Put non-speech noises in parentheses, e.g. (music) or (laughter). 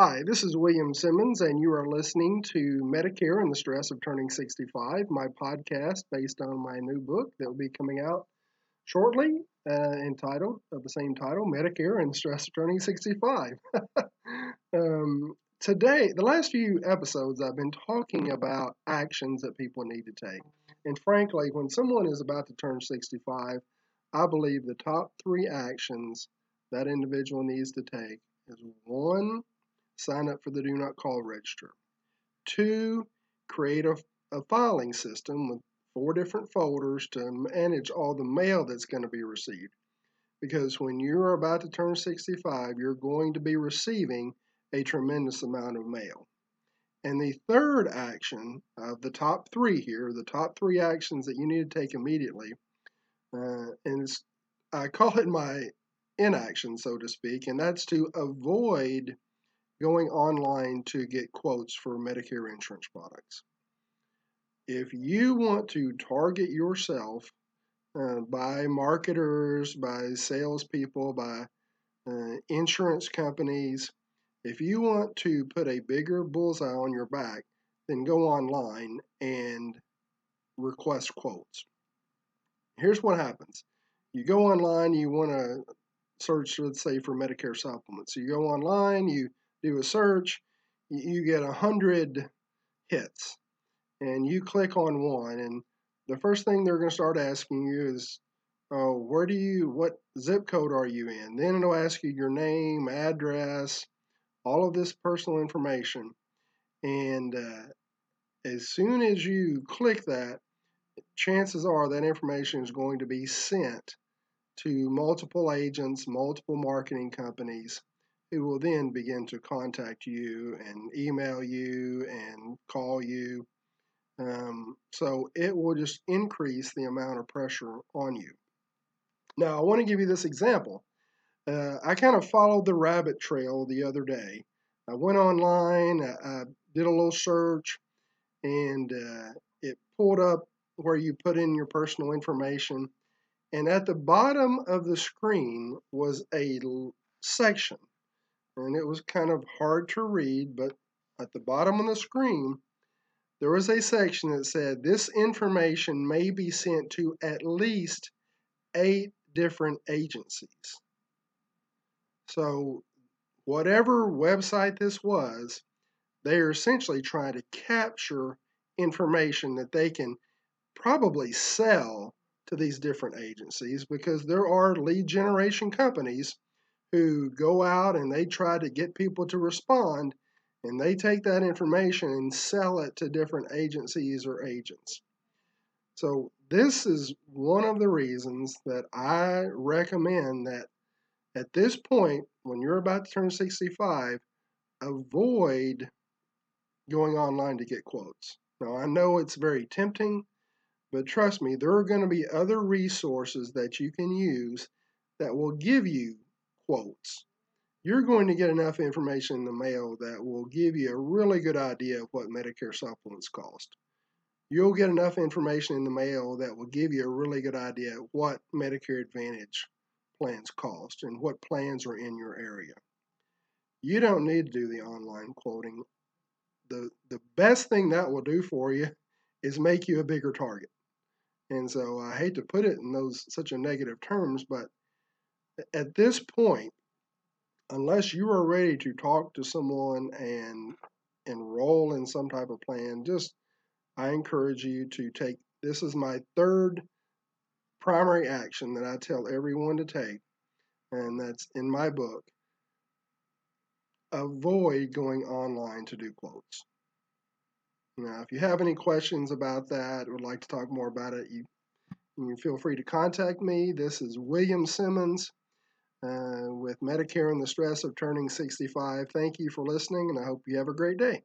Hi, this is William Simmons, and you are listening to Medicare and the Stress of Turning 65, my podcast based on my new book that will be coming out shortly, uh, entitled of the same title, Medicare and the Stress of Turning 65. (laughs) um, today, the last few episodes, I've been talking about actions that people need to take. And frankly, when someone is about to turn 65, I believe the top three actions that individual needs to take is one, sign up for the Do Not Call register. Two, create a, a filing system with four different folders to manage all the mail that's going to be received. Because when you're about to turn 65, you're going to be receiving a tremendous amount of mail. And the third action of the top three here, the top three actions that you need to take immediately, uh, and I call it my inaction, so to speak, and that's to avoid going online to get quotes for Medicare insurance products. If you want to target yourself uh, by marketers, by salespeople, by uh, insurance companies, if you want to put a bigger bullseye on your back, then go online and request quotes. Here's what happens you go online, you want to search, let's say, for Medicare supplements. So you go online, you do a search, you get a hundred hits, and you click on one, and the first thing they're going to start asking you is, "Oh, where do you? What zip code are you in?" Then it'll ask you your name, address, all of this personal information, and uh, as soon as you click that, chances are that information is going to be sent to multiple agents, multiple marketing companies, who will then begin to contact you and email you and call you. Um, so it will just increase the amount of pressure on you. Now, I want to give you this example. Uh, I kind of followed the rabbit trail the other day. I went online, I, I did a little search, and uh, it pulled up where you put in your personal information. And at the bottom of the screen was a section and it was kind of hard to read, but at the bottom of the screen, there was a section that said this information may be sent to at least eight different agencies. So, whatever website this was, they are essentially trying to capture information that they can probably sell to these different agencies because there are lead generation companies who go out and they try to get people to respond and they take that information and sell it to different agencies or agents. So, this is one of the reasons that I recommend that at this point, when you're about to turn 65, avoid going online to get quotes. Now, I know it's very tempting, but trust me, there are going to be other resources that you can use that will give you quotes. You're going to get enough information in the mail that will give you a really good idea of what Medicare supplements cost. You'll get enough information in the mail that will give you a really good idea what Medicare Advantage plans cost and what plans are in your area. You don't need to do the online quoting. The, the best thing that will do for you is make you a bigger target. And so I hate to put it in those such a negative terms, but at this point, unless you are ready to talk to someone and enroll in some type of plan, just I encourage you to take this is my third primary action that I tell everyone to take, and that's in my book. Avoid going online to do quotes. Now, if you have any questions about that, would like to talk more about it, you, you feel free to contact me. This is William Simmons uh, with Medicare and the stress of turning 65. Thank you for listening, and I hope you have a great day.